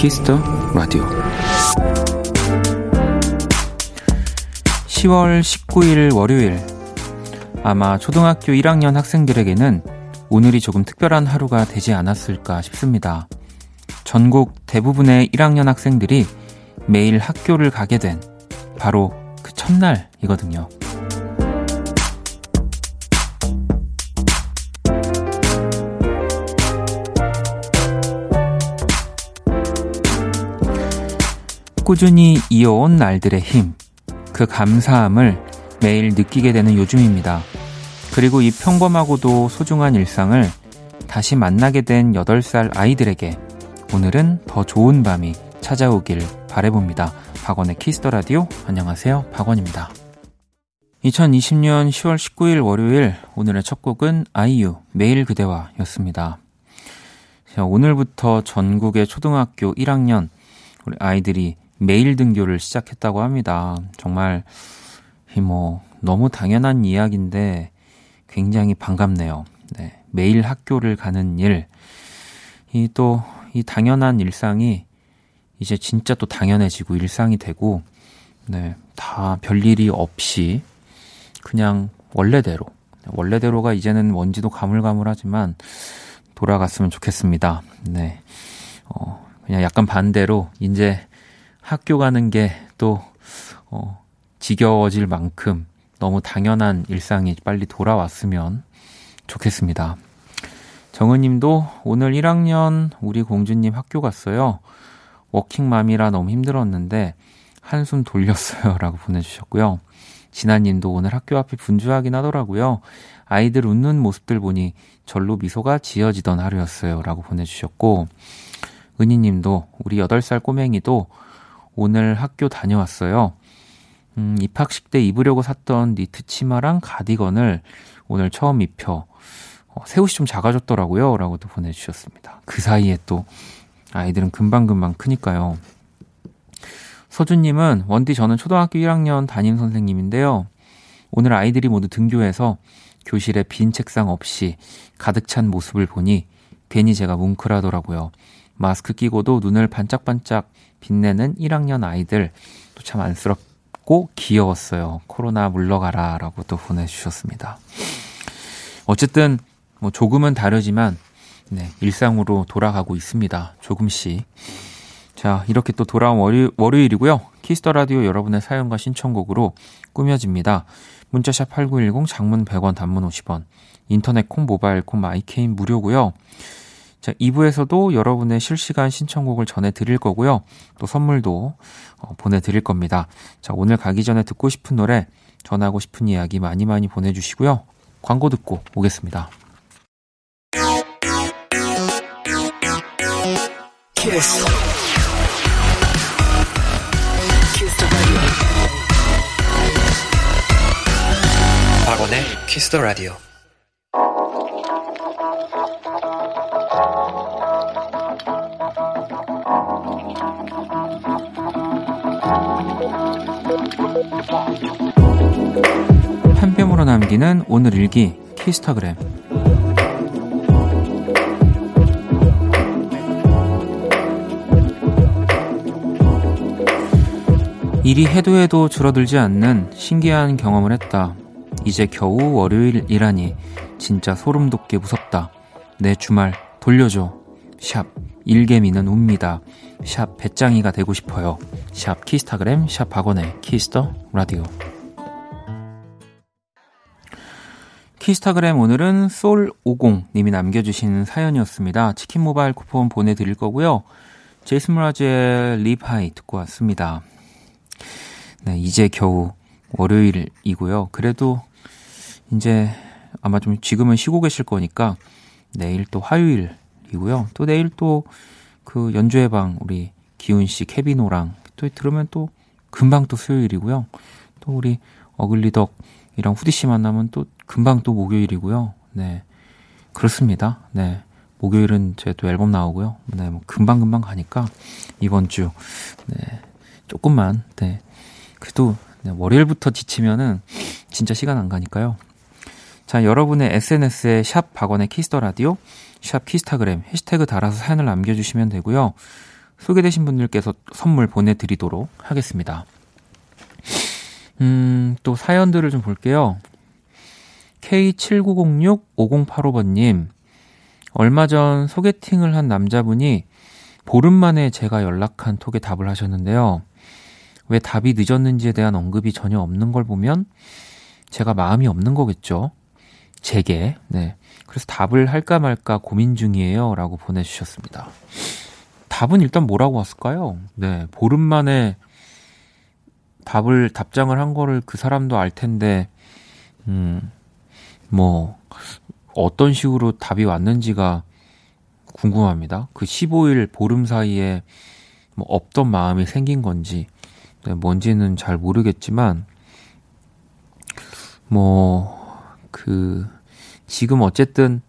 키스 더 라디오 10월 19일 월요일 아마 초등학교 1학년 학생들에게는 오늘이 조금 특별한 하루가 되지 않았을까 싶습니다. 전국 대부분의 1학년 학생들이 매일 학교를 가게 된 바로 그 첫날이거든요. 꾸준히 이어온 날들의 힘, 그 감사함을 매일 느끼게 되는 요즘입니다. 그리고 이 평범하고도 소중한 일상을 다시 만나게 된 8살 아이들에게 오늘은 더 좋은 밤이 찾아오길 바래봅니다. 박원의 키스 더 라디오 안녕하세요. 박원입니다. 2020년 10월 19일 월요일 오늘의 첫 곡은 아이유 매일 그대와 였습니다. 오늘부터 전국의 초등학교 1학년 우리 아이들이 매일 등교를 시작했다고 합니다. 정말 뭐 너무 당연한 이야기인데 굉장히 반갑네요. 네, 매일 학교를 가는 일. 이 또, 이 당연한 일상이 이제 진짜 또 당연해지고 일상이 되고, 네, 다 별일이 없이 그냥 원래대로. 원래대로가 이제는 뭔지도 가물가물하지만 돌아갔으면 좋겠습니다. 네. 어, 그냥 약간 반대로 이제 학교 가는 게 또, 어, 지겨워질 만큼 너무 당연한 일상이 빨리 돌아왔으면 좋겠습니다. 정은님도 오늘 1학년 우리 공주님 학교 갔어요. 워킹맘이라 너무 힘들었는데 한숨 돌렸어요. 라고 보내주셨고요. 진아님도 오늘 학교 앞이 분주하긴 하더라고요. 아이들 웃는 모습들 보니 절로 미소가 지어지던 하루였어요. 라고 보내주셨고, 은희님도 우리 8살 꼬맹이도 오늘 학교 다녀왔어요. 음, 입학식 때 입으려고 샀던 니트 치마랑 가디건을 오늘 처음 입혀 어, 새 옷이 좀 작아졌더라고요. 라고 도 보내주셨습니다. 그 사이에 또 아이들은 금방금방 크니까요. 서준님은 원디 저는 초등학교 1학년 담임 선생님인데요. 오늘 아이들이 모두 등교해서 교실에 빈 책상 없이 가득 찬 모습을 보니 괜히 제가 뭉클하더라고요. 마스크 끼고도 눈을 반짝반짝 빛내는 1학년 아이들 또 참 안쓰럽고 귀여웠어요. 코로나 물러가라 라고 또 보내주셨습니다. 어쨌든 뭐 조금은 다르지만 네, 일상으로 돌아가고 있습니다. 조금씩. 자, 이렇게 또 돌아온 월요, 월요일이고요. 키스 더 라디오 여러분의 사연과 신청곡으로 꾸며집니다. 문자샵 8910 장문 100원 단문 50원. 인터넷 콩 모바일 콩 마이케이는 무료고요. 자, 2부에서도 여러분의 실시간 신청곡을 전해 드릴 거고요. 또 선물도 어, 보내 드릴 겁니다. 자, 오늘 가기 전에 듣고 싶은 노래, 전하고 싶은 이야기 많이 많이 보내 주시고요. 광고 듣고 오겠습니다. 키스. 박원의 키스 더 라디오. 한 뼘으로 남기는 오늘 일기 키스타그램 일이 해도 해도 줄어들지 않는 신기한 경험을 했다. 이제 겨우 월요일이라니 진짜 소름 돋게 무섭다. 내 주말 돌려줘. 샵 일개미는 웁니다. 샵 베짱이가 되고 싶어요. 샵 키스타그램 샵 박원의 키스 더 라디오 키스타그램 오늘은 솔50님이 남겨주신 사연이었습니다. 치킨 모바일 쿠폰 보내드릴 거고요. 제이슨 브라즈의 립하이 듣고 왔습니다. 네, 이제 겨우 월요일이고요. 그래도 이제 아마 좀 지금은 쉬고 계실 거니까 내일 또 화요일 이고요. 또 내일 또 그 연주회 방 우리 기훈 씨, 케비노랑 또 들으면 또 금방 또 수요일이고요. 또 우리 어글리덕이랑 후디 씨 만나면 또 금방 또 목요일이고요. 네. 그렇습니다. 네. 목요일은 제 또 앨범 나오고요. 네, 뭐 금방금방 가니까 이번 주 네. 조금만 네. 그래도 네, 월요일부터 지치면은 진짜 시간 안 가니까요. 자, 여러분의 SNS에 샵 박원의 키스 더 라디오, 샵 키스타그램 해시태그 달아서 사연을 남겨주시면 되고요. 소개되신 분들께서 선물 보내드리도록 하겠습니다. 음, 또 사연들을 좀 볼게요. K7906-5085번님, 얼마 전 소개팅을 한 남자분이 보름 만에 제가 연락한 톡에 답을 하셨는데요. 왜 답이 늦었는지에 대한 언급이 전혀 없는 걸 보면 제가 마음이 없는 거겠죠. 제게. 네. 그래서 답을 할까 말까 고민 중이에요. 라고 보내주셨습니다. 답은 일단 뭐라고 왔을까요? 네. 보름 만에 답을, 답장을 한 거를 그 사람도 알 텐데, 음, 뭐, 어떤 식으로 답이 왔는지가 궁금합니다. 그 15일 보름 사이에 뭐 없던 마음이 생긴 건지, 네, 뭔지는 잘 모르겠지만, 뭐, 그, 지금 어쨌든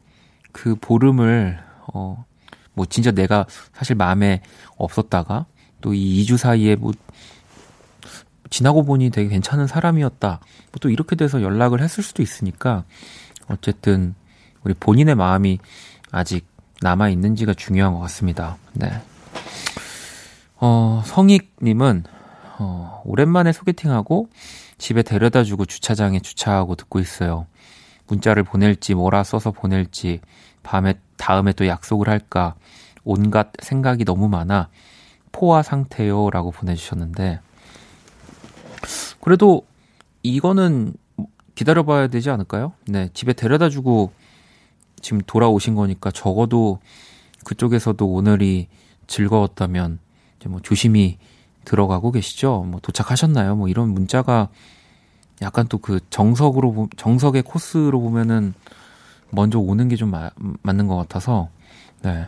그 보름을, 어, 뭐 진짜 내가 사실 마음에 없었다가 또 이 2주 사이에 뭐 지나고 보니 되게 괜찮은 사람이었다. 뭐 또 이렇게 돼서 연락을 했을 수도 있으니까 어쨌든 우리 본인의 마음이 아직 남아 있는지가 중요한 것 같습니다. 네. 어, 성익님은 어, 오랜만에 소개팅하고 집에 데려다 주고 주차장에 주차하고 듣고 있어요. 문자를 보낼지 뭐라 써서 보낼지 밤에 다음에 또 약속을 할까 온갖 생각이 너무 많아 포화 상태요라고 보내주셨는데 그래도 이거는 기다려봐야 되지 않을까요? 네 집에 데려다주고 지금 돌아오신 거니까 적어도 그쪽에서도 오늘이 즐거웠다면 이제 뭐 조심히 들어가고 계시죠? 뭐 도착하셨나요? 뭐 이런 문자가 약간 또 그 정석으로 정석의 코스로 보면은 먼저 오는 게 좀 맞는 것 같아서 네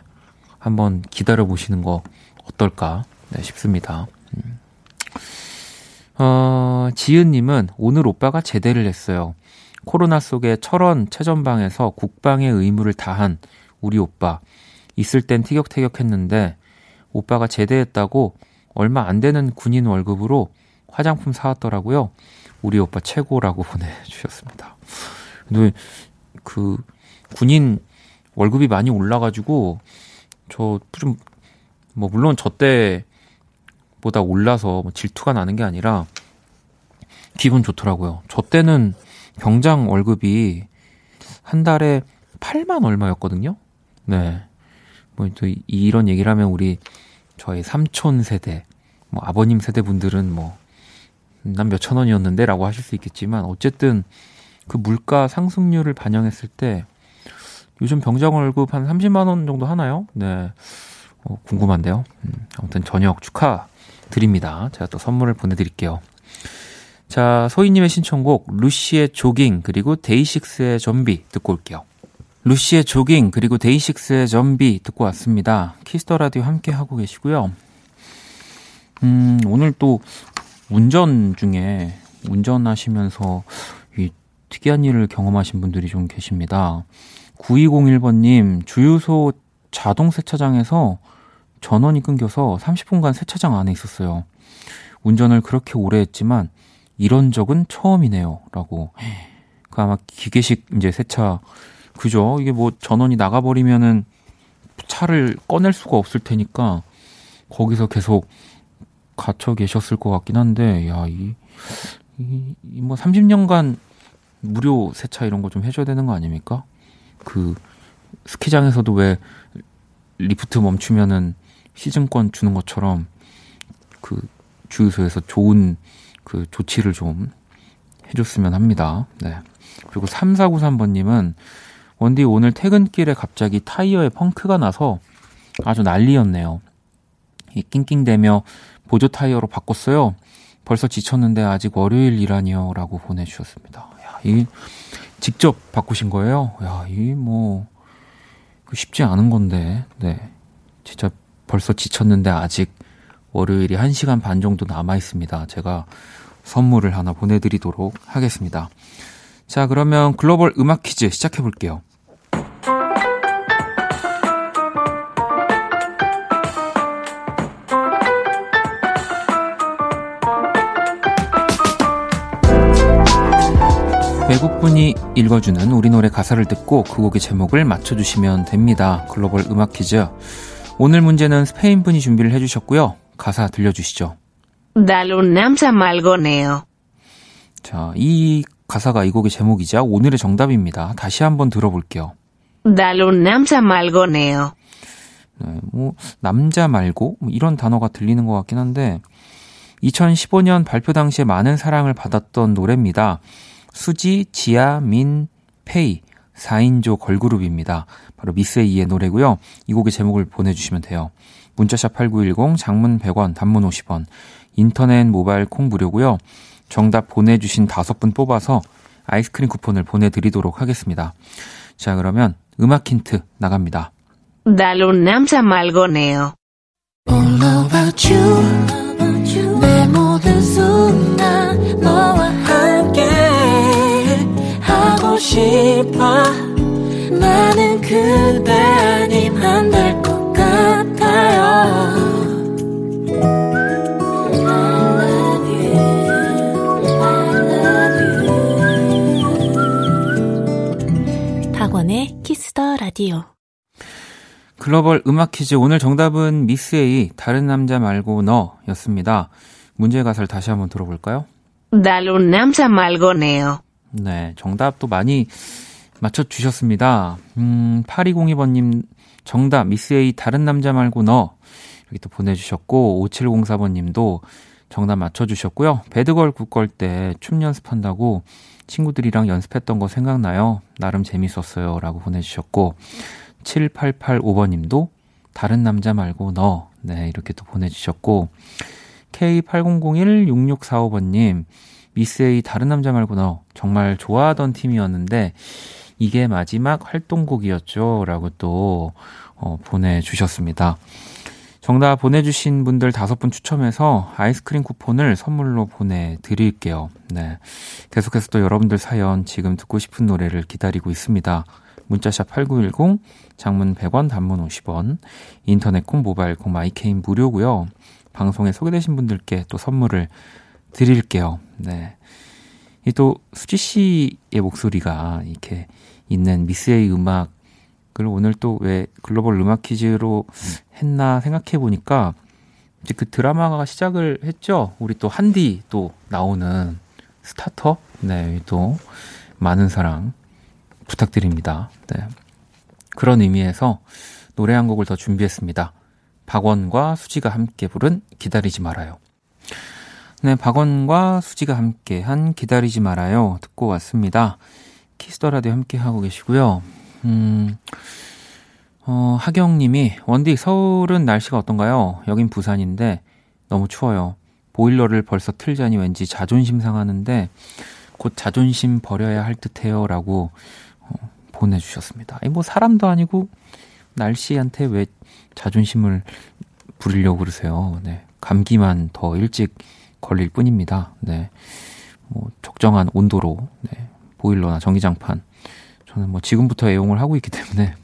한번 기다려 보시는 거 어떨까 네, 싶습니다. 음. 어, 지은님은 오늘 오빠가 제대를 했어요. 코로나 속에 철원 최전방에서 국방의 의무를 다한 우리 오빠. 있을 땐 티격태격했는데 오빠가 제대했다고 얼마 안 되는 군인 월급으로 화장품 사왔더라고요. 우리 오빠 최고라고 보내주셨습니다. 근데 그 군인 월급이 많이 올라가지고 저 좀 뭐 물론 저 때보다 올라서 뭐 질투가 나는 게 아니라 기분 좋더라고요. 저 때는 병장 월급이 한 달에 8만 얼마였거든요. 네. 뭐 또 이런 얘기를 하면 우리 저희 삼촌 세대, 뭐 아버님 세대 분들은 뭐 난 몇 천 원이었는데 라고 하실 수 있겠지만 어쨌든 그 물가 상승률을 반영했을 때 요즘 병장 월급 한 30만 원 정도 하나요? 네. 어, 궁금한데요. 음, 아무튼 전역 축하 드립니다. 제가 또 선물을 보내드릴게요. 자, 소희님의 신청곡 루시의 조깅 그리고 데이식스의 좀비 듣고 올게요. 루시의 조깅 그리고 데이식스의 좀비 듣고 왔습니다. 키스 더 라디오 함께 하고 계시고요. 음, 오늘 또 운전 중에 운전하시면서 이 특이한 일을 경험하신 분들이 좀 계십니다. 9201번님, 주유소 자동 세차장에서 전원이 끊겨서 30분간 세차장 안에 있었어요. 운전을 그렇게 오래 했지만 이런 적은 처음이네요. 라고. 그 아마 기계식 이제 세차, 그죠? 이게 뭐 전원이 나가버리면은 차를 꺼낼 수가 없을 테니까 거기서 계속 갇혀 계셨을 것 같긴 한데, 야, 이, 이, 이 뭐 30년간 무료 세차 이런 거 좀 해줘야 되는 거 아닙니까? 그 스키장에서도 왜 리프트 멈추면은 시즌권 주는 것처럼 그 주유소에서 좋은 그 조치를 좀 해줬으면 합니다. 네. 그리고 3493번님은 원디 오늘 퇴근길에 갑자기 타이어에 펑크가 나서 아주 난리였네요. 이 낑낑대며 보조 타이어로 바꿨어요. 벌써 지쳤는데 아직 월요일이라니요. 라고 보내주셨습니다. 야, 이 직접 바꾸신 거예요? 야, 이 뭐, 그 쉽지 않은 건데, 네. 진짜 벌써 지쳤는데 아직 월요일이 1시간 반 정도 남아 있습니다. 제가 선물을 하나 보내드리도록 하겠습니다. 자, 그러면 글로벌 음악 퀴즈 시작해 볼게요. 외국 분이 읽어주는 우리 노래 가사를 듣고 그 곡의 제목을 맞춰주시면 됩니다. 글로벌 음악 퀴즈. 오늘 문제는 스페인 분이 준비를 해주셨고요. 가사 들려주시죠. 말고네요. 자, 이 가사가 이 곡의 제목이자 오늘의 정답입니다. 다시 한번 들어볼게요. 말고네요. 네, 뭐 남자 말고 뭐 이런 단어가 들리는 것 같긴 한데 2015년 발표 당시에 많은 사랑을 받았던 노래입니다. 수지, 지아, 민, 페이 4인조 걸그룹입니다. 바로 미스에이의 노래고요. 이 곡의 제목을 보내주시면 돼요. 문자샵 8910, 장문 100원, 단문 50원, 인터넷 모바일 콩 무료고요. 정답 보내주신 다섯 분 뽑아서 아이스크림 쿠폰을 보내드리도록 하겠습니다. 자, 그러면 음악 힌트 나갑니다. 말고네요. All about you 내 모든 순간 너와 함께 하고 싶어 나는 그대 아님 안 될 것 같아요 I love you I love you 박원의 키스 더 라디오 글로벌 음악 퀴즈 오늘 정답은 미스 A 다른 남자 말고 너였습니다. 문제 가사를 다시 한번 들어볼까요? 다른 남자 말고 너요. 네, 정답도 많이 맞춰주셨습니다. 음, 8202번님 정답 미스 A 다른 남자 말고 너 여기 또 보내주셨고 5704번님도 정답 맞춰주셨고요. 배드걸 국걸 때 춤 연습한다고 친구들이랑 연습했던 거 생각나요? 나름 재밌었어요. 라고 보내주셨고 7885번님도 다른 남자 말고 너. 네, 이렇게 또 보내주셨고, K80016645번님, 미스 A 다른 남자 말고 너. 정말 좋아하던 팀이었는데, 이게 마지막 활동곡이었죠. 라고 또, 어, 보내주셨습니다. 정답 보내주신 분들 다섯 분 추첨해서 아이스크림 쿠폰을 선물로 보내드릴게요. 네. 계속해서 또 여러분들 사연 지금 듣고 싶은 노래를 기다리고 있습니다. 문자샵 8910, 장문 100원, 단문 50원, 인터넷 콩, 모바일 콩, 마이케이는 무료고요. 방송에 소개되신 분들께 또 선물을 드릴게요. 네. 이또 수지 씨의 목소리가 이렇게 있는 미스 A의 음악을 오늘 또 왜 글로벌 음악 퀴즈로 했나 생각해 보니까 이제 그 드라마가 시작을 했죠. 우리 또 한디 또 나오는 스타트업. 네, 또 많은 사랑 부탁드립니다. 네. 그런 의미에서 노래 한 곡을 더 준비했습니다. 박원과 수지가 함께 부른 기다리지 말아요. 네, 박원과 수지가 함께 한 기다리지 말아요. 듣고 왔습니다. 키스 더 라디오 함께 하고 계시고요. 음, 어, 하경님이, 원디, 서울은 날씨가 어떤가요? 여긴 부산인데, 너무 추워요. 보일러를 벌써 틀자니 왠지 자존심 상하는데, 곧 자존심 버려야 할 듯해요. 라고 어, 보내주셨습니다. 뭐 사람도 아니고 날씨한테 왜 자존심을 부리려고 그러세요. 네. 감기만 더 일찍 걸릴 뿐입니다. 네. 뭐 적정한 온도로 네. 보일러나 전기장판 저는 뭐 지금부터 애용을 하고 있기 때문에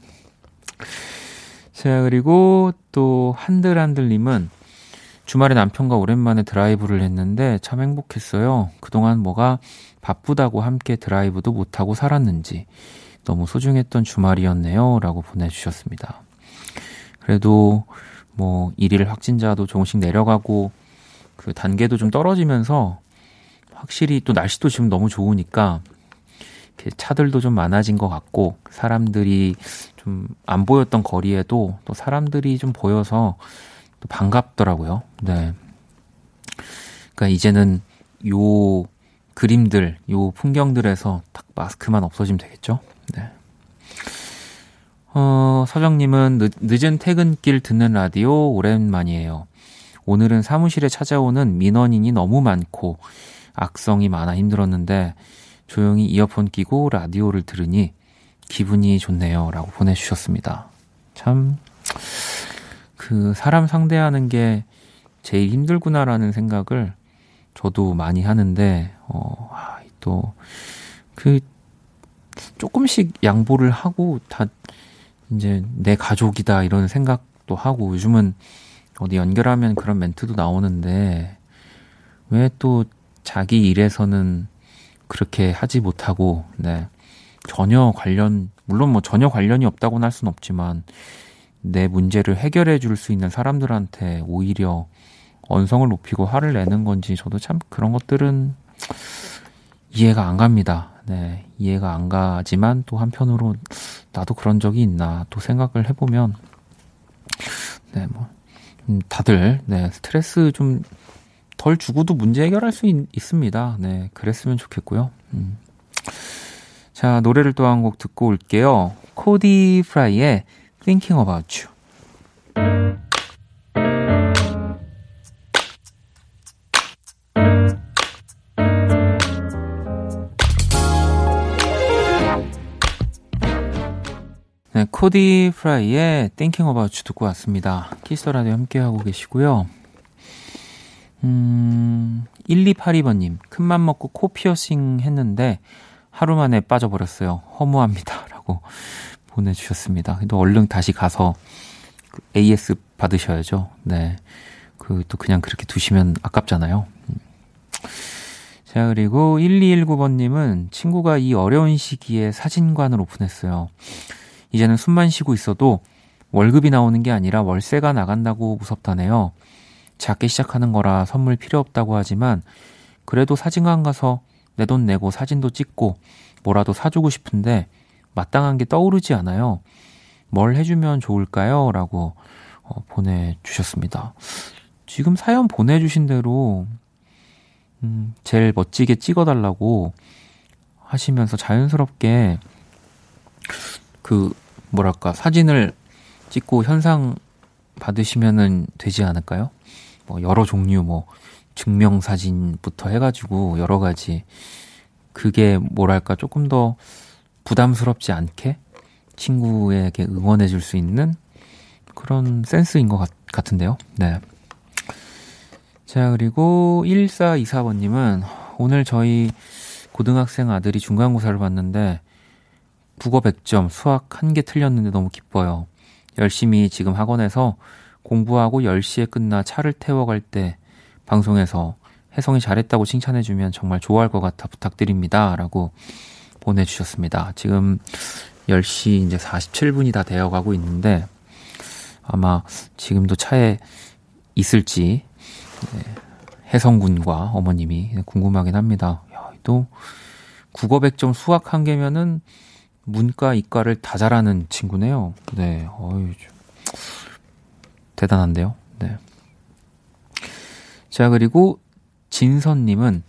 자 그리고 또 한들한들님은 주말에 남편과 오랜만에 드라이브를 했는데 참 행복했어요. 그동안 뭐가 바쁘다고 함께 드라이브도 못하고 살았는지 너무 소중했던 주말이었네요. 라고 보내주셨습니다. 그래도 뭐 일일 확진자도 조금씩 내려가고 그 단계도 좀 떨어지면서 확실히 또 날씨도 지금 너무 좋으니까 차들도 좀 많아진 것 같고 사람들이 좀 안 보였던 거리에도 또 사람들이 좀 보여서 또 반갑더라고요. 네. 그러니까 이제는 요 그림들, 요 풍경들에서 딱 마스크만 없어지면 되겠죠? 네. 어, 서정님은 늦, 늦은 퇴근길 듣는 라디오 오랜만이에요. 오늘은 사무실에 찾아오는 민원인이 너무 많고 악성이 많아 힘들었는데 조용히 이어폰 끼고 라디오를 들으니 기분이 좋네요. 라고 보내주셨습니다. 참, 그 사람 상대하는 게 제일 힘들구나라는 생각을 저도 많이 하는데, 어, 아, 또, 그, 조금씩 양보를 하고 다 이제 내 가족이다 이런 생각도 하고 요즘은 어디 연결하면 그런 멘트도 나오는데 왜 또 자기 일에서는 그렇게 하지 못하고, 네. 전혀 관련, 물론 뭐 전혀 관련이 없다고는 할 수는 없지만, 내 문제를 해결해 줄 수 있는 사람들한테 오히려 언성을 높이고 화를 내는 건지 저도 참 그런 것들은 이해가 안 갑니다. 네, 이해가 안 가지만 또 한편으로 나도 그런 적이 있나 또 생각을 해보면 네, 뭐 음, 다들 네, 스트레스 좀 덜 주고도 문제 해결할 수 있, 습니다 네, 그랬으면 좋겠고요. 음. 자, 노래를 또 한 곡 듣고 올게요. 코디 프라이의 Thinking About You. 코디 프라이의 Thinking About You 듣고 왔습니다. 키스 더 라디오 함께하고 계시고요. 음, 1282번님, 큰맘 먹고 코 피어싱 했는데 하루 만에 빠져버렸어요. 허무합니다. 라고 보내주셨습니다. 또 얼른 다시 가서 AS 받으셔야죠. 네. 그, 또 그냥 그렇게 두시면 아깝잖아요. 음. 자, 그리고 1219번님은 친구가 이 어려운 시기에 사진관을 오픈했어요. 이제는 숨만 쉬고 있어도 월급이 나오는 게 아니라 월세가 나간다고 무섭다네요. 작게 시작하는 거라 선물 필요 없다고 하지만 그래도 사진관 가서 내 돈 내고 사진도 찍고 뭐라도 사주고 싶은데 마땅한 게 떠오르지 않아요. 뭘 해주면 좋을까요? 라고 어, 보내주셨습니다. 지금 사연 보내주신 대로 음, 제일 멋지게 찍어달라고 하시면서 자연스럽게 그 뭐랄까 사진을 찍고 현상 받으시면은 되지 않을까요? 뭐 여러 종류 뭐 증명 사진부터 해가지고 여러 가지 그게 뭐랄까 조금 더 부담스럽지 않게 친구에게 응원해 줄 수 있는 그런 센스인 것 같, 같은데요. 네. 자, 그리고 1424번님은 오늘 저희 고등학생 아들이 중간고사를 봤는데 국어 100점, 수학 1개 틀렸는데 너무 기뻐요. 열심히 지금 학원에서 공부하고 10시에 끝나 차를 태워 갈 때 방송에서 혜성이 잘했다고 칭찬해주면 정말 좋아할 것 같아 부탁드립니다. 라고 보내주셨습니다. 지금 10시 이제 47분이 다 되어 가고 있는데 아마 지금도 차에 있을지 네, 혜성군과 어머님이 궁금하긴 합니다. 야, 또 국어 100점 수학 1개면은 문과, 이과를 다 잘하는 친구네요. 네, 어유 대단한데요. 네. 자, 그리고 진선님은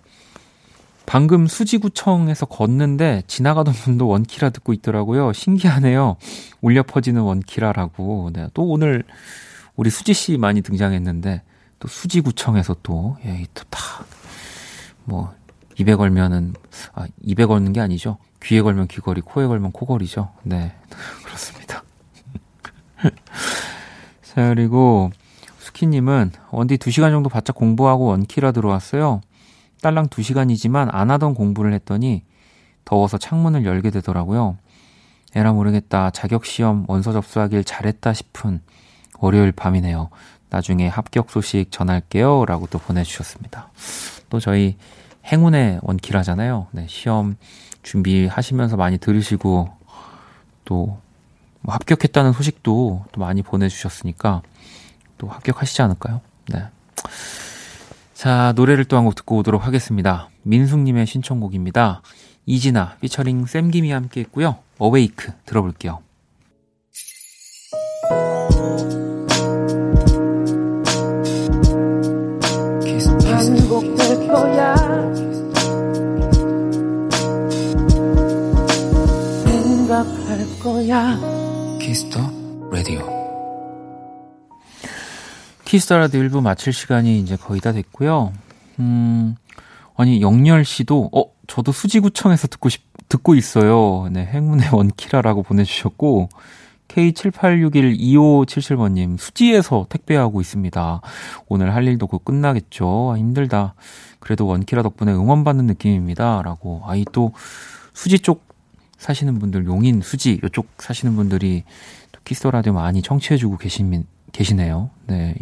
방금 수지구청에서 걷는데 지나가던 분도 원키라 듣고 있더라고요. 신기하네요. 울려 퍼지는 원키라라고. 네, 또 오늘 우리 수지 씨 많이 등장했는데 또 수지구청에서 또, 예, 또 다, 뭐, 입에 걸면은, 아, 입에 걸는 게 아니죠. 귀에 걸면 귀걸이, 코에 걸면 코걸이죠. 네. 그렇습니다. 자, 그리고 수키님은 원디 2시간 정도 바짝 공부하고 원키라 들어왔어요. 딸랑 2시간이지만 안 하던 공부를 했더니 더워서 창문을 열게 되더라고요. 에라 모르겠다. 자격시험 원서 접수하길 잘했다 싶은 월요일 밤이네요. 나중에 합격 소식 전할게요. 라고 또 보내주셨습니다. 또 저희 행운의 원키라잖아요. 네, 시험 준비하시면서 많이 들으시고 또 뭐 합격했다는 소식도 또 많이 보내주셨으니까 또 합격하시지 않을까요? 네. 자, 노래를 또 한 곡 듣고 오도록 하겠습니다. 민숙님의 신청곡입니다. 이진아, 피처링 샘김이 함께 했고요. 어웨이크 들어볼게요. 반복될 거야. 거야. 키스 더 라디오. 키스 더 라디오 1부 마칠 시간이 이제 거의 다 됐고요. 음, 아니, 영렬 씨도, 어, 저도 수지구청에서 듣고 싶, 듣고 있어요. 네, 행운의 원키라라고 보내주셨고, K78612577번님, 수지에서 택배하고 있습니다. 오늘 할 일도 곧 끝나겠죠. 아, 힘들다. 그래도 원키라 덕분에 응원받는 느낌입니다. 라고. 아이, 또, 수지 쪽 사시는 분들, 용인, 수지, 이쪽 사시는 분들이 또 키스 라디오 많이 청취해주고 계신, 계시네요. 네.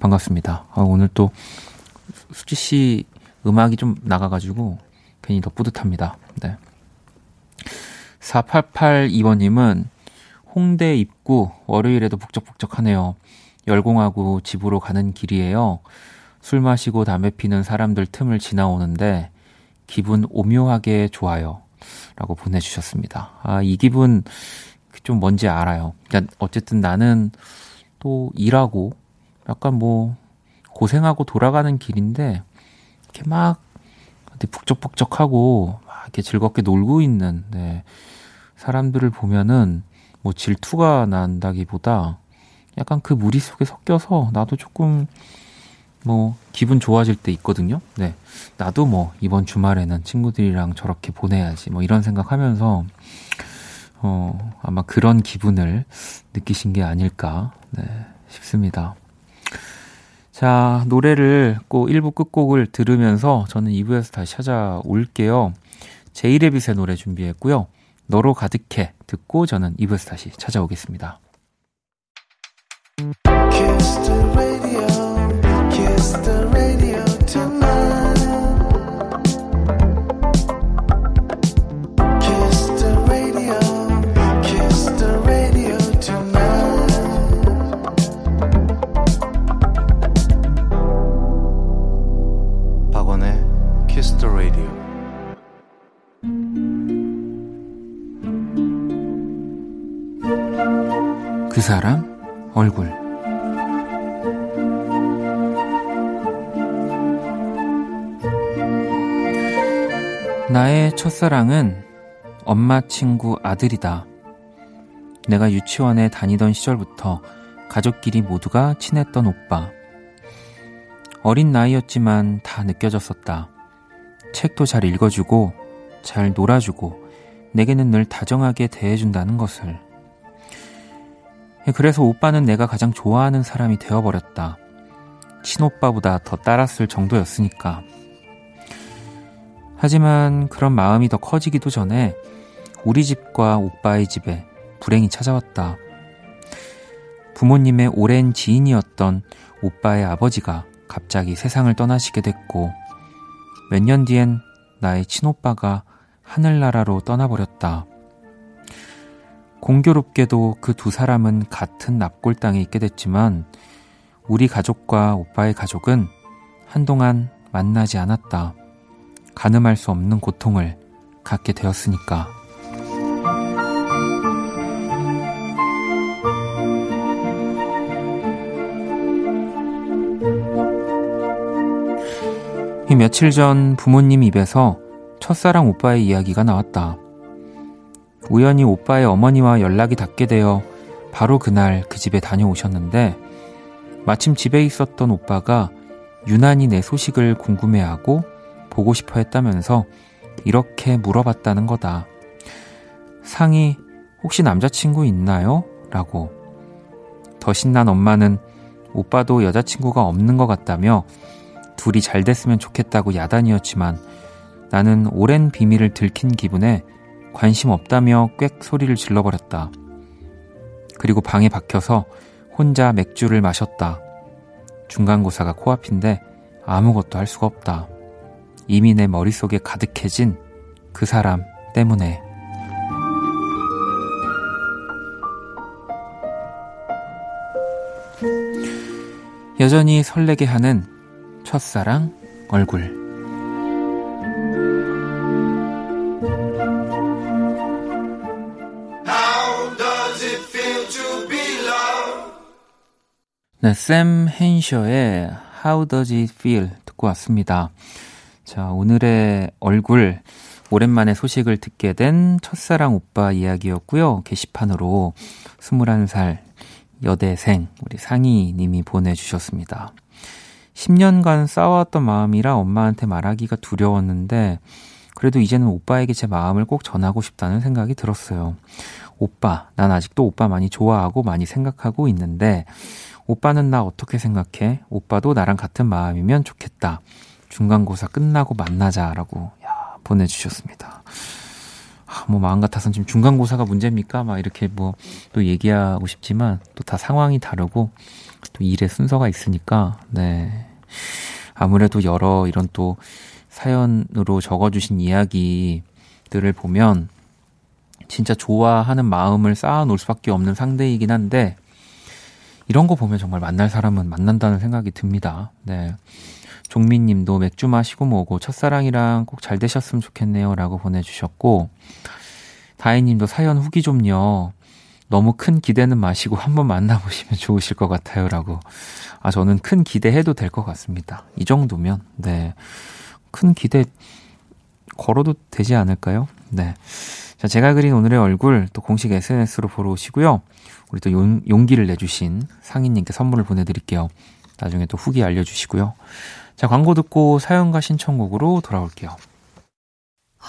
반갑습니다. 아, 오늘 또 수지 씨 음악이 좀 나가가지고 괜히 더 뿌듯합니다. 네. 4882번님은 홍대 입구 월요일에도 북적북적하네요. 열공하고 집으로 가는 길이에요. 술 마시고 담배 피는 사람들 틈을 지나오는데 기분 오묘하게 좋아요. 라고 보내주셨습니다. 아, 이 기분 좀 뭔지 알아요. 그러니까 어쨌든 나는 또 일하고 약간 뭐 고생하고 돌아가는 길인데 이렇게 막 북적북적하고 막 이렇게 즐겁게 놀고 있는 네. 사람들을 보면은 뭐 질투가 난다기보다 약간 그 무리 속에 섞여서 나도 조금 뭐 기분 좋아질 때 있거든요. 네. 나도 뭐 이번 주말에는 친구들이랑 저렇게 보내야지 뭐 이런 생각하면서 어 아마 그런 기분을 느끼신 게 아닐까 네, 싶습니다. 자, 노래를 꼭 1부 끝곡을 들으면서 저는 2부에서 다시 찾아올게요. 제이레빗의 노래 준비했고요. 너로 가득해 듣고 저는 2부에서 다시 찾아오겠습니다. 첫사랑은 엄마 친구 아들이다. 내가 유치원에 다니던 시절부터 가족끼리 모두가 친했던 오빠. 어린 나이였지만 다 느껴졌었다. 책도 잘 읽어주고, 잘 놀아주고, 내게는 늘 다정하게 대해준다는 것을. 그래서 오빠는 내가 가장 좋아하는 사람이 되어버렸다. 친오빠보다 더 따랐을 정도였으니까. 하지만 그런 마음이 더 커지기도 전에 우리 집과 오빠의 집에 불행이 찾아왔다. 부모님의 오랜 지인이었던 오빠의 아버지가 갑자기 세상을 떠나시게 됐고, 몇 년 뒤엔 나의 친오빠가 하늘나라로 떠나버렸다. 공교롭게도 그 두 사람은 같은 납골 땅에 있게 됐지만 우리 가족과 오빠의 가족은 한동안 만나지 않았다. 가늠할 수 없는 고통을 갖게 되었으니까. 이 며칠 전 부모님 입에서 첫사랑 오빠의 이야기가 나왔다. 우연히 오빠의 어머니와 연락이 닿게 되어 바로 그날 그 집에 다녀오셨는데 마침 집에 있었던 오빠가 유난히 내 소식을 궁금해하고 보고 싶어 했다면서 이렇게 물어봤다는 거다. 상이 혹시 남자친구 있나요? 라고. 더 신난 엄마는 오빠도 여자친구가 없는 것 같다며 둘이 잘 됐으면 좋겠다고 야단이었지만 나는 오랜 비밀을 들킨 기분에 관심 없다며 꽥 소리를 질러버렸다. 그리고 방에 박혀서 혼자 맥주를 마셨다. 중간고사가 코앞인데 아무것도 할 수가 없다. 이미 내 머릿속에 가득해진 그 사람 때문에. 여전히 설레게 하는 첫사랑 얼굴. 네, 샘 헨셔의 How Does It Feel 듣고 왔습니다. 자, 오늘의 얼굴 오랜만에 소식을 듣게 된 첫사랑 오빠 이야기였고요. 게시판으로 21살 여대생 우리 상희 님이 보내주셨습니다. 10년간 싸워왔던 마음이라 엄마한테 말하기가 두려웠는데 그래도 이제는 오빠에게 제 마음을 꼭 전하고 싶다는 생각이 들었어요. 오빠, 난 아직도 오빠 많이 좋아하고 많이 생각하고 있는데 오빠는 나 어떻게 생각해? 오빠도 나랑 같은 마음이면 좋겠다. 중간고사 끝나고 만나자라고 야, 보내주셨습니다. 아, 뭐 마음 같아서는 지금 중간고사가 문제입니까? 막 이렇게 뭐 또 얘기하고 싶지만 또 다 상황이 다르고 또 일의 순서가 있으니까 네 아무래도 여러 이런 또 사연으로 적어주신 이야기들을 보면 진짜 좋아하는 마음을 쌓아놓을 수밖에 없는 상대이긴 한데 이런 거 보면 정말 만날 사람은 만난다는 생각이 듭니다. 네. 종민 님도 맥주 마시고 뭐고 첫사랑이랑 꼭 잘 되셨으면 좋겠네요. 라고 보내주셨고, 다혜 님도 사연 후기 좀요. 너무 큰 기대는 마시고 한번 만나보시면 좋으실 것 같아요. 라고. 아, 저는 큰 기대해도 될 것 같습니다. 이 정도면, 네. 큰 기대 걸어도 되지 않을까요? 네. 자, 제가 그린 오늘의 얼굴 또 공식 SNS로 보러 오시고요. 우리 또 용, 용기를 내주신 상인님께 선물을 보내드릴게요. 나중에 또 후기 알려주시고요. 자, 광고 듣고 사연과 신청곡으로 돌아올게요.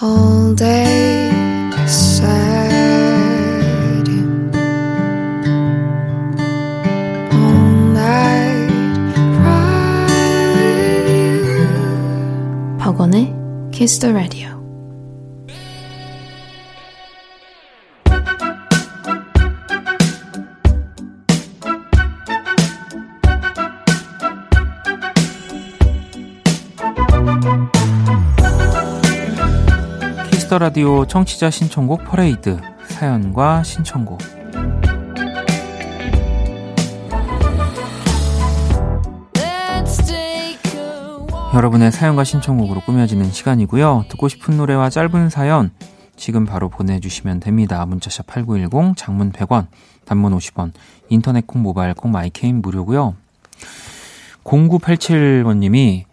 All day sad. All night cry with you. 박원의 Kiss the Radio. 라디오 청취자 신청곡 퍼레이드 사연과 신청곡 여러분의 사연과 신청곡으로 꾸며지는 시간이고요. 듣고 싶은 노래와 짧은 사연 지금 바로 보내주시면 됩니다. 문자샵 8910, 장문 100원, 단문 50원, 인터넷 콩, 모바일 콩, my K는 무료고요. 0987번님이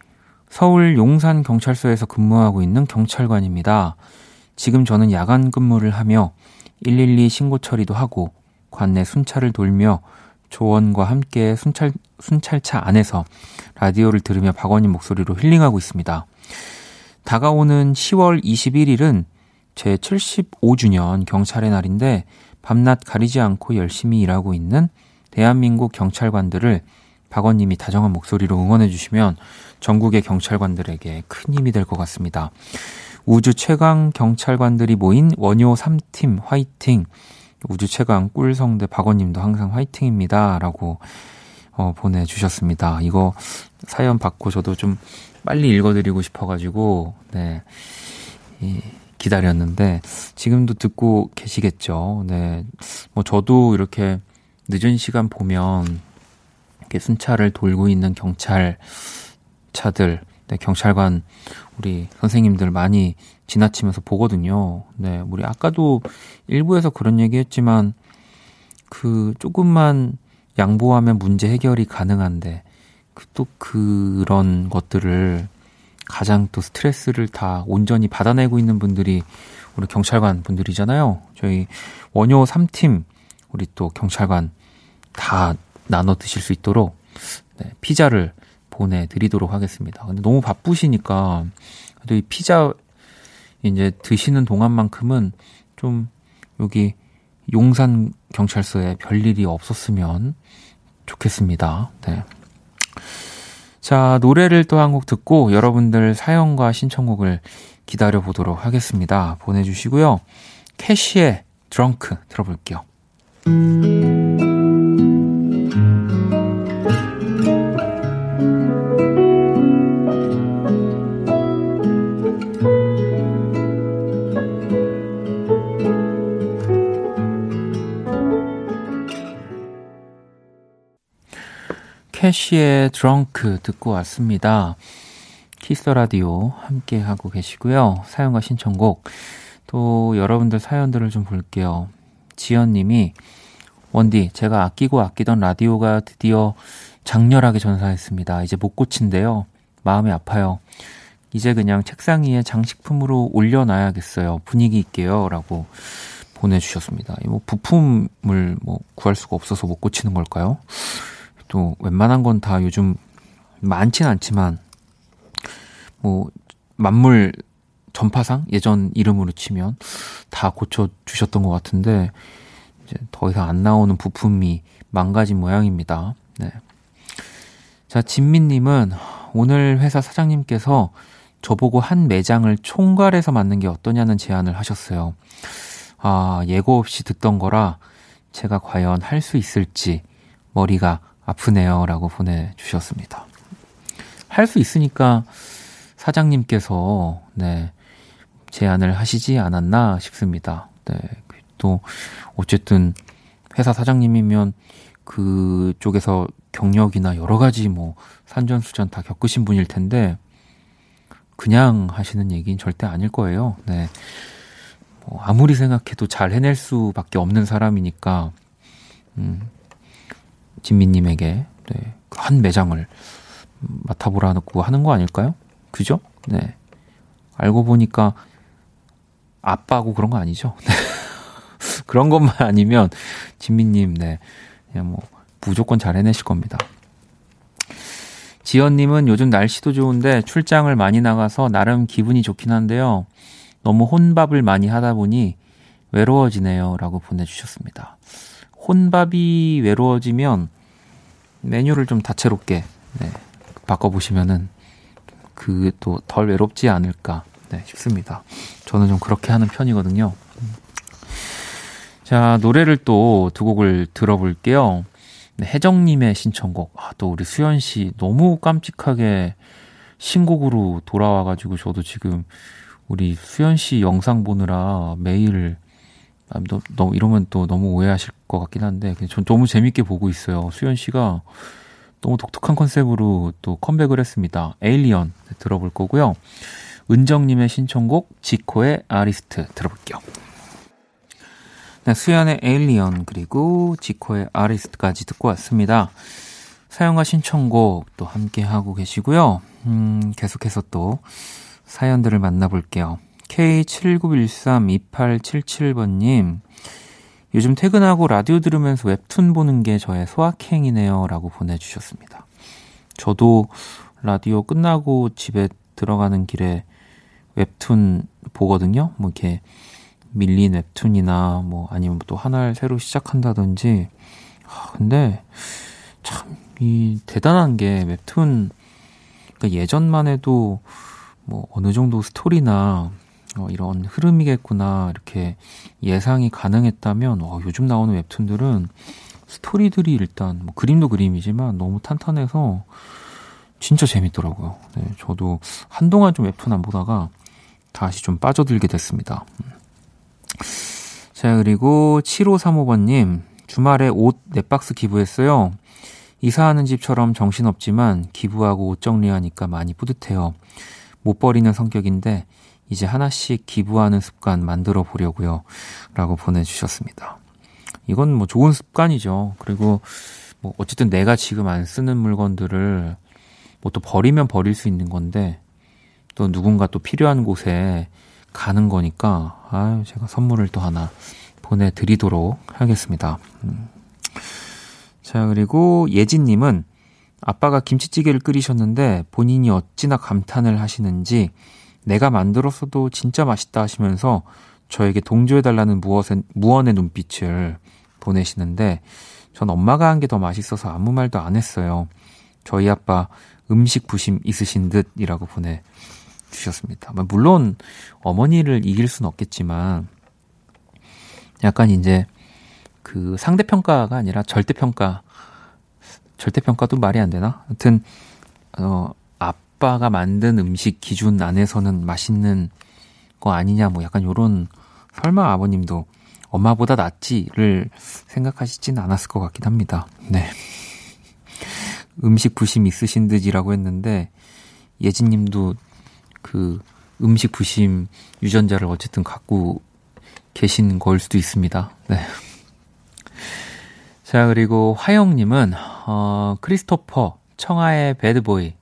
서울 용산 경찰서에서 근무하고 있는 경찰관입니다. 지금 저는 야간 근무를 하며 112 신고 처리도 하고 관내 순찰을 돌며 조원과 함께 순찰, 순찰차 안에서 라디오를 들으며 박원님 목소리로 힐링하고 있습니다. 다가오는 10월 21일은 제 75주년 경찰의 날인데 밤낮 가리지 않고 열심히 일하고 있는 대한민국 경찰관들을 박원님이 다정한 목소리로 응원해 주시면 전국의 경찰관들에게 큰 힘이 될 것 같습니다. 우주 최강 경찰관들이 모인 원효 3팀 화이팅. 우주 최강 꿀성대 박원님도 항상 화이팅입니다. 라고 어, 보내주셨습니다. 이거 사연 받고 저도 좀 빨리 읽어드리고 싶어가지고, 네. 이, 기다렸는데, 지금도 듣고 계시겠죠. 네. 뭐 저도 이렇게 늦은 시간 보면, 이렇게 순찰을 돌고 있는 경찰 차들, 네, 경찰관 우리 선생님들 많이 지나치면서 보거든요. 네, 우리 아까도 일부에서 그런 얘기 했지만 그 조금만 양보하면 문제 해결이 가능한데 그 또 그런 것들을 가장 또 스트레스를 다 온전히 받아내고 있는 분들이 우리 경찰관 분들이잖아요. 저희 원효 3팀 우리 또 경찰관 다 나눠 드실 수 있도록 네, 피자를 보내드리도록 하겠습니다. 근데 너무 바쁘시니까 그래도 이 피자 이제 드시는 동안만큼은 좀 여기 용산 경찰서에 별 일이 없었으면 좋겠습니다. 네. 자, 노래를 또 한 곡 듣고 여러분들 사연과 신청곡을 기다려 보도록 하겠습니다. 보내주시고요. 캐시의 드렁크 들어볼게요. keshi의 drunk 듣고 왔습니다. Kiss the Radio 함께 하고 계시고요. 사연과 신청곡 또 여러분들 사연들을 좀 볼게요. 지연 님이 원디 제가 아끼고 아끼던 라디오가 드디어 장렬하게 전사했습니다. 이제 못 고친대요. 마음이 아파요. 이제 그냥 책상 위에 장식품으로 올려놔야겠어요. 분위기 있게요. 라고 보내주셨습니다. 뭐 부품을 뭐 구할 수가 없어서 못 고치는 걸까요? 또 웬만한 건 다 요즘 많진 않지만 뭐 만물 전파상 예전 이름으로 치면 다 고쳐 주셨던 것 같은데 이제 더 이상 안 나오는 부품이 망가진 모양입니다. 네. 자, 진민님은 오늘 회사 사장님께서 저보고 한 매장을 총괄해서 맡는 게 어떠냐는 제안을 하셨어요. 아, 예고 없이 듣던 거라 제가 과연 할 수 있을지 머리가 아프네요. 라고 보내주셨습니다. 할 수 있으니까 사장님께서, 네, 제안을 하시지 않았나 싶습니다. 네, 또, 어쨌든, 회사 사장님이면 그쪽에서 경력이나 여러 가지 뭐, 산전수전 다 겪으신 분일 텐데, 그냥 하시는 얘기는 절대 아닐 거예요. 네. 뭐 아무리 생각해도 잘 해낼 수밖에 없는 사람이니까, 음, 진미님에게, 네, 한 매장을 맡아보라고 하는 거 아닐까요? 그죠? 네. 알고 보니까 아빠고 그런 거 아니죠? 네. 그런 것만 아니면 진미님, 네. 그냥 뭐 무조건 잘 해내실 겁니다. 지연님은 요즘 날씨도 좋은데 출장을 많이 나가서 나름 기분이 좋긴 한데요. 너무 혼밥을 많이 하다 보니 외로워지네요. 라고 보내주셨습니다. 혼밥이 외로워지면 메뉴를 좀 다채롭게 네, 바꿔보시면은 그 또 덜 외롭지 않을까 네, 싶습니다. 저는 좀 그렇게 하는 편이거든요. 자, 노래를 또 두 곡을 들어볼게요. 네, 혜정님의 신청곡. 아, 또 우리 수현 씨 너무 깜찍하게 신곡으로 돌아와가지고 저도 지금 우리 수현 씨 영상 보느라 매일 아, 너, 너 이러면 또 너무 오해하실 것 같긴 한데 전 너무 재밌게 보고 있어요. 수현 씨가 너무 독특한 컨셉으로 또 컴백을 했습니다. 에일리언 들어볼 거고요. 은정님의 신청곡 지코의 아리스트 들어볼게요. 네, 수연의 에일리언 그리고 지코의 아리스트까지 듣고 왔습니다. 사연과 신청곡 또 함께 하고 계시고요. 음, 계속해서 또 사연들을 만나볼게요. K79132877번님, 요즘 퇴근하고 라디오 들으면서 웹툰 보는 게 저의 소확행이네요. 라고 보내주셨습니다. 저도 라디오 끝나고 집에 들어가는 길에 웹툰 보거든요. 뭐 이렇게 밀린 웹툰이나 뭐 아니면 또 하나를 새로 시작한다든지. 아, 근데 참 이 대단한 게 웹툰 그러니까 예전만 해도 뭐 어느 정도 스토리나 어, 이런 흐름이겠구나 이렇게 예상이 가능했다면 어, 요즘 나오는 웹툰들은 스토리들이 일단 뭐 그림도 그림이지만 너무 탄탄해서 진짜 재밌더라고요. 네, 저도 한동안 좀 웹툰 안 보다가 다시 좀 빠져들게 됐습니다. 음. 자, 그리고 7535번님, 주말에 옷 4박스 기부했어요. 이사하는 집처럼 정신없지만 기부하고 옷 정리하니까 많이 뿌듯해요. 못 버리는 성격인데 이제 하나씩 기부하는 습관 만들어 보려고요. 라고 보내주셨습니다. 이건 뭐 좋은 습관이죠. 그리고 뭐 어쨌든 내가 지금 안 쓰는 물건들을 뭐 또 버리면 버릴 수 있는 건데 또 누군가 또 필요한 곳에 가는 거니까 아유 제가 선물을 또 하나 보내드리도록 하겠습니다. 음. 자 그리고 예진님은 아빠가 김치찌개를 끓이셨는데 본인이 어찌나 감탄을 하시는지 내가 만들었어도 진짜 맛있다 하시면서 저에게 동조해달라는 무엇의, 무언의 눈빛을 보내시는데 전 엄마가 한 게 더 맛있어서 아무 말도 안 했어요. 저희 아빠 음식 부심 있으신 듯이라고 보내주셨습니다. 뭐 물론 어머니를 이길 수는 없겠지만 약간 이제 그 상대평가가 아니라 절대평가 절대평가도 말이 안 되나? 하여튼 어 아빠가 만든 음식 기준 안에서는 맛있는 거 아니냐 뭐 약간 요런 설마 아버님도 엄마보다 낫지를 생각하시진 않았을 것 같긴 합니다. 네. 음식 부심 있으신 듯이라고 했는데 예진 님도 그 음식 부심 유전자를 어쨌든 갖고 계신 걸 수도 있습니다. 네. 자, 그리고 화영님은, 어, 크리스토퍼, 청하의 배드보이,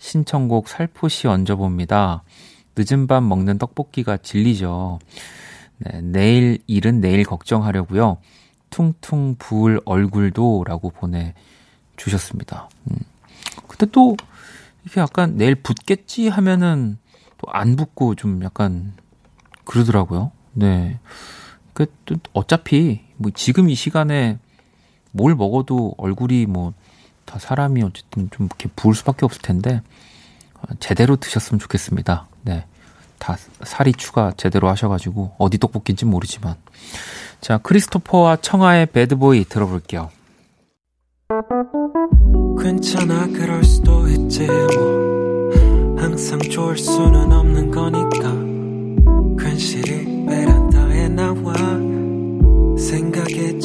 신청곡 살포시 얹어봅니다. 늦은 밤 먹는 떡볶이가 진리죠. 네, 내일 일은 내일 걱정하려고요. 퉁퉁 부을 얼굴도 라고 보내 주셨습니다. 음. 근데 또, 이게 약간 내일 붓겠지 하면은 또안 붓고 좀 약간 그러더라고요. 네. 그, 또 어차피 뭐 지금 이 시간에 뭘 먹어도 얼굴이 뭐 다 사람이 어쨌든 좀 이렇게 부을 수밖에 없을 텐데 어, 제대로 드셨으면 좋겠습니다. 네. 다 살이 추가 제대로 하셔가지고 어디 떡볶이인지 모르지만 자 크리스토퍼와 청아의 배드보이 들어볼게요. 괜찮아 그럴 수도 있지 뭐 항상 좋을 수는 없는 거니까 괜시리 베란다에 나와 생각에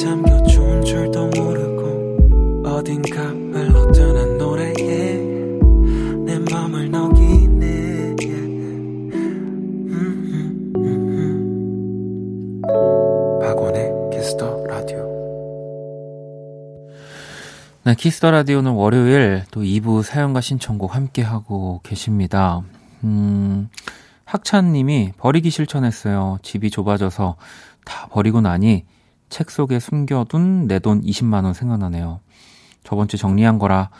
네, Kiss the Radio는 월요일 또 2부 사연과 신청곡 함께 하고 계십니다. 음, 학찬님이 버리기 실천했어요. 집이 좁아져서 다 버리고 나니 책 속에 숨겨둔 내 돈 20만원 생각나네요. 저번 주 정리한 거라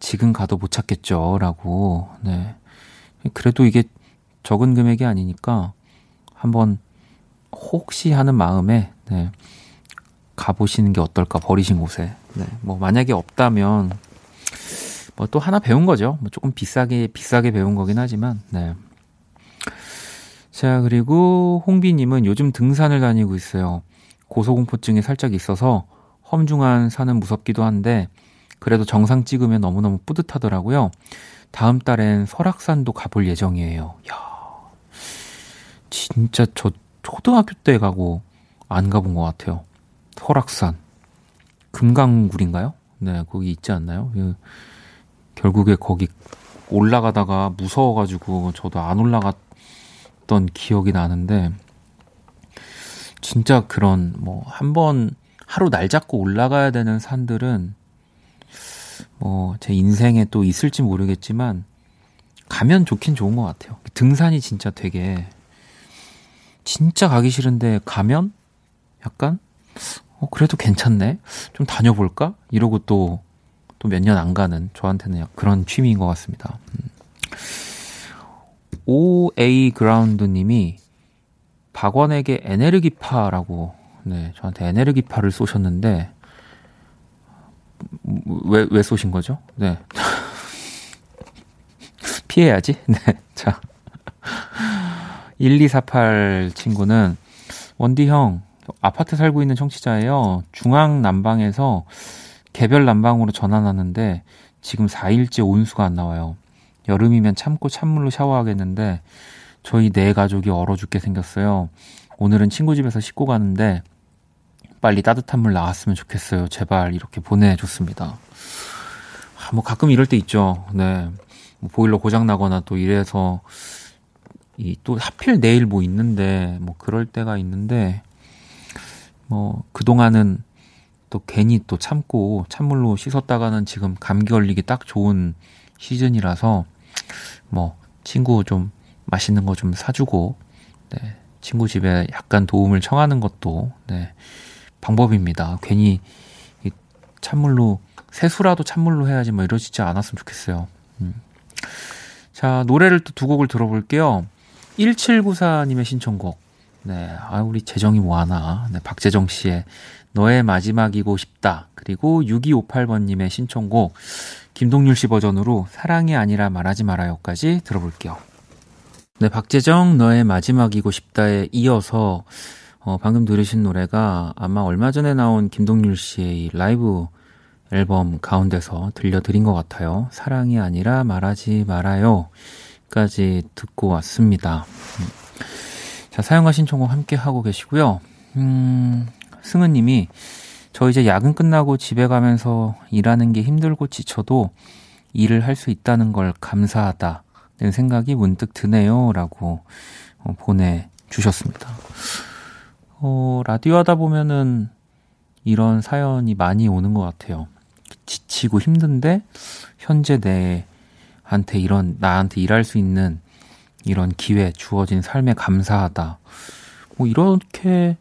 지금 가도 못 찾겠죠. 라고. 네. 그래도 이게 적은 금액이 아니니까 한번 혹시 하는 마음에, 네. 가보시는 게 어떨까, 버리신 곳에. 네. 뭐, 만약에 없다면, 뭐 또 하나 배운 거죠. 뭐 조금 비싸게, 비싸게 배운 거긴 하지만, 네. 자, 그리고 홍비님은 요즘 등산을 다니고 있어요. 고소공포증이 살짝 있어서 험중한 산은 무섭기도 한데, 그래도 정상 찍으면 너무너무 뿌듯하더라고요. 다음 달엔 설악산도 가볼 예정이에요. 야 진짜 저 초등학교 때 가고 안 가본 것 같아요. 설악산. 금강굴인가요? 네, 거기 있지 않나요? 그, 결국에 거기 올라가다가 무서워가지고 저도 안 올라갔던 기억이 나는데, 진짜 그런, 뭐, 한 번 하루 날 잡고 올라가야 되는 산들은 뭐, 제 인생에 또 있을지 모르겠지만, 가면 좋긴 좋은 것 같아요. 등산이 진짜 되게, 진짜 가기 싫은데 가면 약간, 어, 그래도 괜찮네? 좀 다녀볼까? 이러고 또, 또 몇 년 안 가는 저한테는 그런 취미인 것 같습니다. 음. OA 그라운드님이 박원에게 에네르기파라고, 네, 저한테 에네르기파를 쏘셨는데, 왜, 왜 쏘신 거죠? 네. 피해야지. 네. 자. 1248 친구는, 원디 형, 아파트 살고 있는 청취자예요. 중앙 난방에서 개별 난방으로 전환하는데, 지금 4일째 온수가 안 나와요. 여름이면 참고 찬물로 샤워하겠는데, 저희 네 가족이 얼어 죽게 생겼어요. 오늘은 친구 집에서 씻고 가는데, 빨리 따뜻한 물 나왔으면 좋겠어요. 제발 이렇게 보내줬습니다. 아, 뭐 가끔 이럴 때 있죠. 네. 뭐 보일러 고장 나거나 또 이래서 이 또 하필 내일 뭐 있는데 뭐 그럴 때가 있는데 뭐 그동안은 또 괜히 또 참고 찬물로 씻었다가는 지금 감기 걸리기 딱 좋은 시즌이라서 뭐 친구 좀 맛있는 거 좀 사주고 네. 친구 집에 약간 도움을 청하는 것도 네. 방법입니다. 괜히 찬물로 세수라도 찬물로 해야지 뭐 이러시지 않았으면 좋겠어요. 음. 자 노래를 또 두 곡을 들어볼게요. 1794님의 신청곡. 네, 아 우리 재정이 뭐하나. 네, 박재정 씨의 너의 마지막이고 싶다. 그리고 6258번님의 신청곡 김동률 씨 버전으로 사랑이 아니라 말하지 말아요까지 들어볼게요. 네, 박재정 너의 마지막이고 싶다에 이어서 어, 방금 들으신 노래가 아마 얼마 전에 나온 김동률 씨의 라이브 앨범 가운데서 들려드린 것 같아요. 사랑이 아니라 말하지 말아요. 까지 듣고 왔습니다. 음. 자, 사용과 신청곡 함께 하고 계시고요. 음, 승은 님이 저 이제 야근 끝나고 집에 가면서 일하는 게 힘들고 지쳐도 일을 할 수 있다는 걸 감사하다는 생각이 문득 드네요. 라고 어, 보내주셨습니다. 어, 라디오 하다 보면은 이런 사연이 많이 오는 것 같아요. 지치고 힘든데, 현재 내한테 이런, 나한테 일할 수 있는 이런 기회, 주어진 삶에 감사하다. 뭐, 이렇게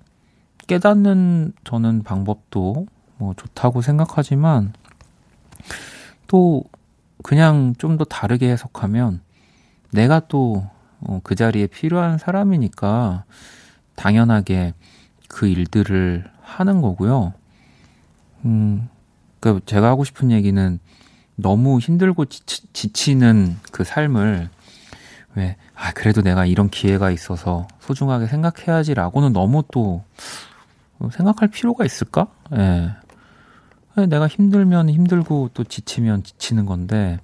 깨닫는 저는 방법도 뭐 좋다고 생각하지만, 또, 그냥 좀 더 다르게 해석하면, 내가 또그 어, 자리에 필요한 사람이니까, 당연하게 그 일들을 하는 거고요. 음, 그 제가 하고 싶은 얘기는 너무 힘들고 지치, 는그 삶을 왜, 아, 그래도 내가 이런 기회가 있어서 소중하게 생각해야지라고는 너무 또 생각할 필요가 있을까? 예. 내가 힘들면 힘들고 또 지치면 지치는 건데,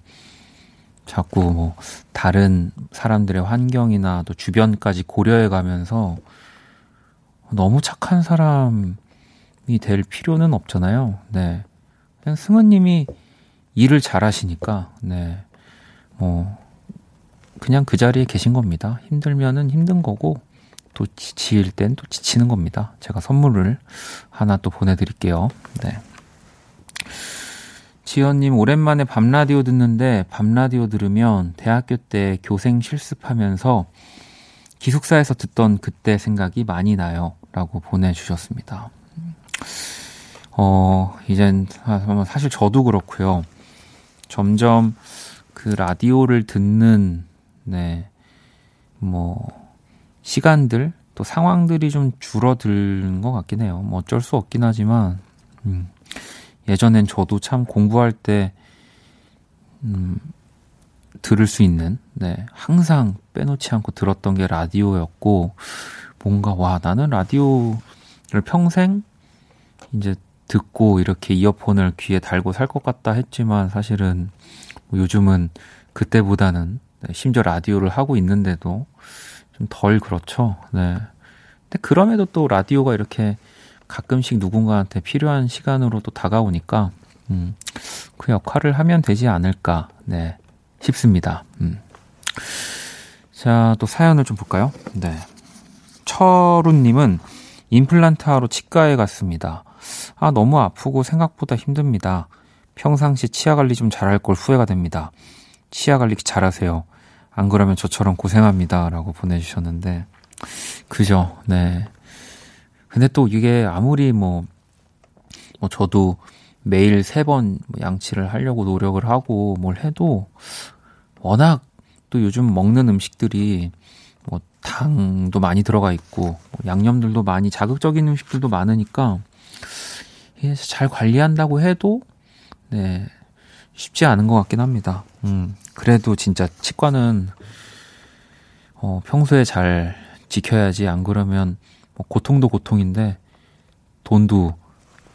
자꾸 뭐 다른 사람들의 환경이나 또 주변까지 고려해 가면서 너무 착한 사람이 될 필요는 없잖아요. 네. 그냥 승은 님이 일을 잘 하시니까, 네. 뭐, 그냥 그 자리에 계신 겁니다. 힘들면은 힘든 거고, 또 지칠 땐 또 지치는 겁니다. 제가 선물을 하나 또 보내드릴게요. 네. 지연님, 오랜만에 밤 라디오 듣는데, 밤 라디오 들으면 대학교 때 교생 실습하면서 기숙사에서 듣던 그때 생각이 많이 나요. 라고 보내주셨습니다. 어, 이젠, 사실 저도 그렇고요. 점점 그 라디오를 듣는, 네, 뭐, 시간들, 또 상황들이 좀 줄어드는 것 같긴 해요. 뭐 어쩔 수 없긴 하지만, 음, 예전엔 저도 참 공부할 때, 음, 들을 수 있는, 네, 항상 빼놓지 않고 들었던 게 라디오였고, 뭔가, 와, 나는 라디오를 평생 이제 듣고 이렇게 이어폰을 귀에 달고 살 것 같다 했지만 사실은 뭐 요즘은 그때보다는 네, 심지어 라디오를 하고 있는데도 좀 덜 그렇죠. 네. 근데 그럼에도 또 라디오가 이렇게 가끔씩 누군가한테 필요한 시간으로 또 다가오니까 음, 그 역할을 하면 되지 않을까 네, 싶습니다. 음. 자, 또 사연을 좀 볼까요? 네. 철우님은 임플란트 하러 치과에 갔습니다. 아, 너무 아프고 생각보다 힘듭니다. 평상시 치아 관리 좀 잘할 걸 후회가 됩니다. 치아 관리 잘하세요. 안 그러면 저처럼 고생합니다. 라고 보내주셨는데, 그죠, 네. 근데 또 이게 아무리 뭐, 뭐 저도 매일 세 번 양치를 하려고 노력을 하고 뭘 해도 워낙 또 요즘 먹는 음식들이 뭐 당도 많이 들어가 있고 뭐 양념들도 많이 자극적인 음식들도 많으니까 잘 관리한다고 해도 네 쉽지 않은 것 같긴 합니다. 음 그래도 진짜 치과는 어 평소에 잘 지켜야지 안 그러면 뭐 고통도 고통인데 돈도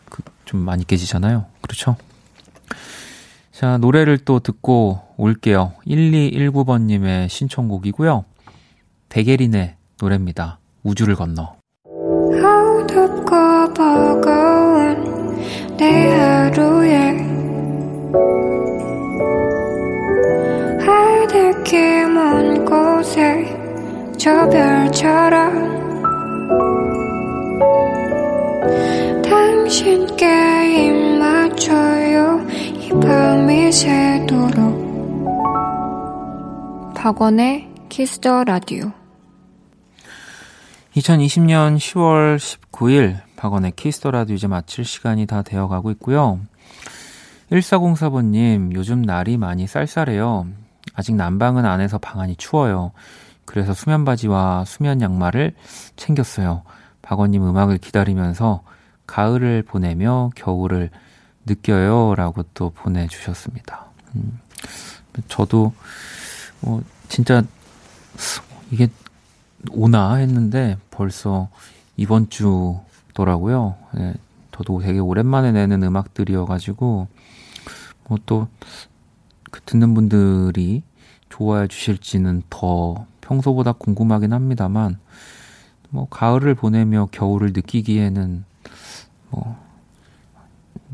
그 좀 많이 깨지잖아요. 그렇죠? 자, 노래를 또 듣고 올게요. 1219번님의 신청곡이고요. 백예린의 노래입니다. 우주를 건너. 저 별처럼 당신께 입 맞춰요 이 밤이 새도록 박원의 Kiss the Radio 2020년 10월 19일 박원의 Kiss the Radio 이제 마칠 시간이 다 되어 가고 있고요. 1404번님, 요즘 날이 많이 쌀쌀해요. 아직 난방은 안 해서 방안이 추워요. 그래서 수면 바지와 수면 양말을 챙겼어요. 박원님 음악을 기다리면서 가을을 보내며 겨울을 느껴요. 라고 또 보내주셨습니다. 음, 저도, 뭐, 진짜, 이게 오나 했는데 벌써 이번 주더라고요. 네, 저도 되게 오랜만에 내는 음악들이어가지고 뭐 또 그 듣는 분들이 좋아해 주실지는 더 평소보다 궁금하긴 합니다만 뭐 가을을 보내며 겨울을 느끼기에는 뭐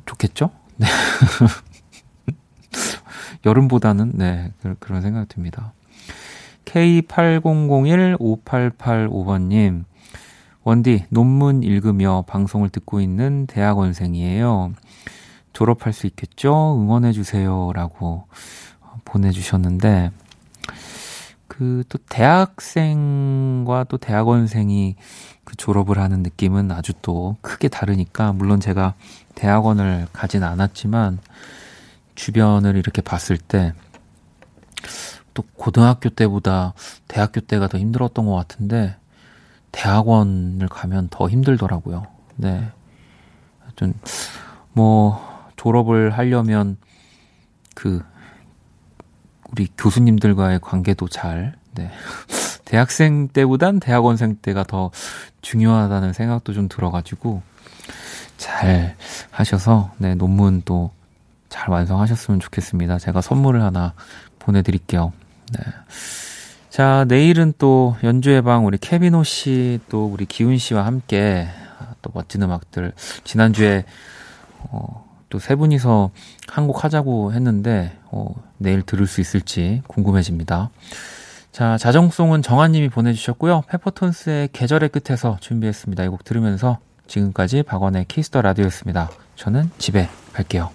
좋겠죠? 네. 여름보다는 네 그런 생각 듭니다. K80015885번님, 원디, 논문 읽으며 방송을 듣고 있는 대학원생이에요. 졸업할 수 있겠죠? 응원해주세요. 라고 보내주셨는데, 그, 또 대학생과 또 대학원생이 그 졸업을 하는 느낌은 아주 또 크게 다르니까, 물론 제가 대학원을 가진 않았지만, 주변을 이렇게 봤을 때, 또 고등학교 때보다 대학교 때가 더 힘들었던 것 같은데 대학원을 가면 더 힘들더라고요. 네. 하여튼 뭐 졸업을 하려면 그 우리 교수님들과의 관계도 잘 네. 대학생 때보단 대학원생 때가 더 중요하다는 생각도 좀 들어가지고 잘 하셔서 네 논문 또 잘 완성하셨으면 좋겠습니다. 제가 선물을 하나 보내드릴게요. 네. 자, 내일은 또 연주의 방 우리 케비노 씨, 또 우리 기훈 씨와 함께 또 멋진 음악들. 지난주에, 어, 또 세 분이서 한 곡 하자고 했는데, 어, 내일 들을 수 있을지 궁금해집니다. 자, 자정송은 정한님이 보내주셨고요. 페퍼톤스의 계절의 끝에서 준비했습니다. 이 곡 들으면서 지금까지 박원의 Kiss the Radio였습니다. 저는 집에 갈게요.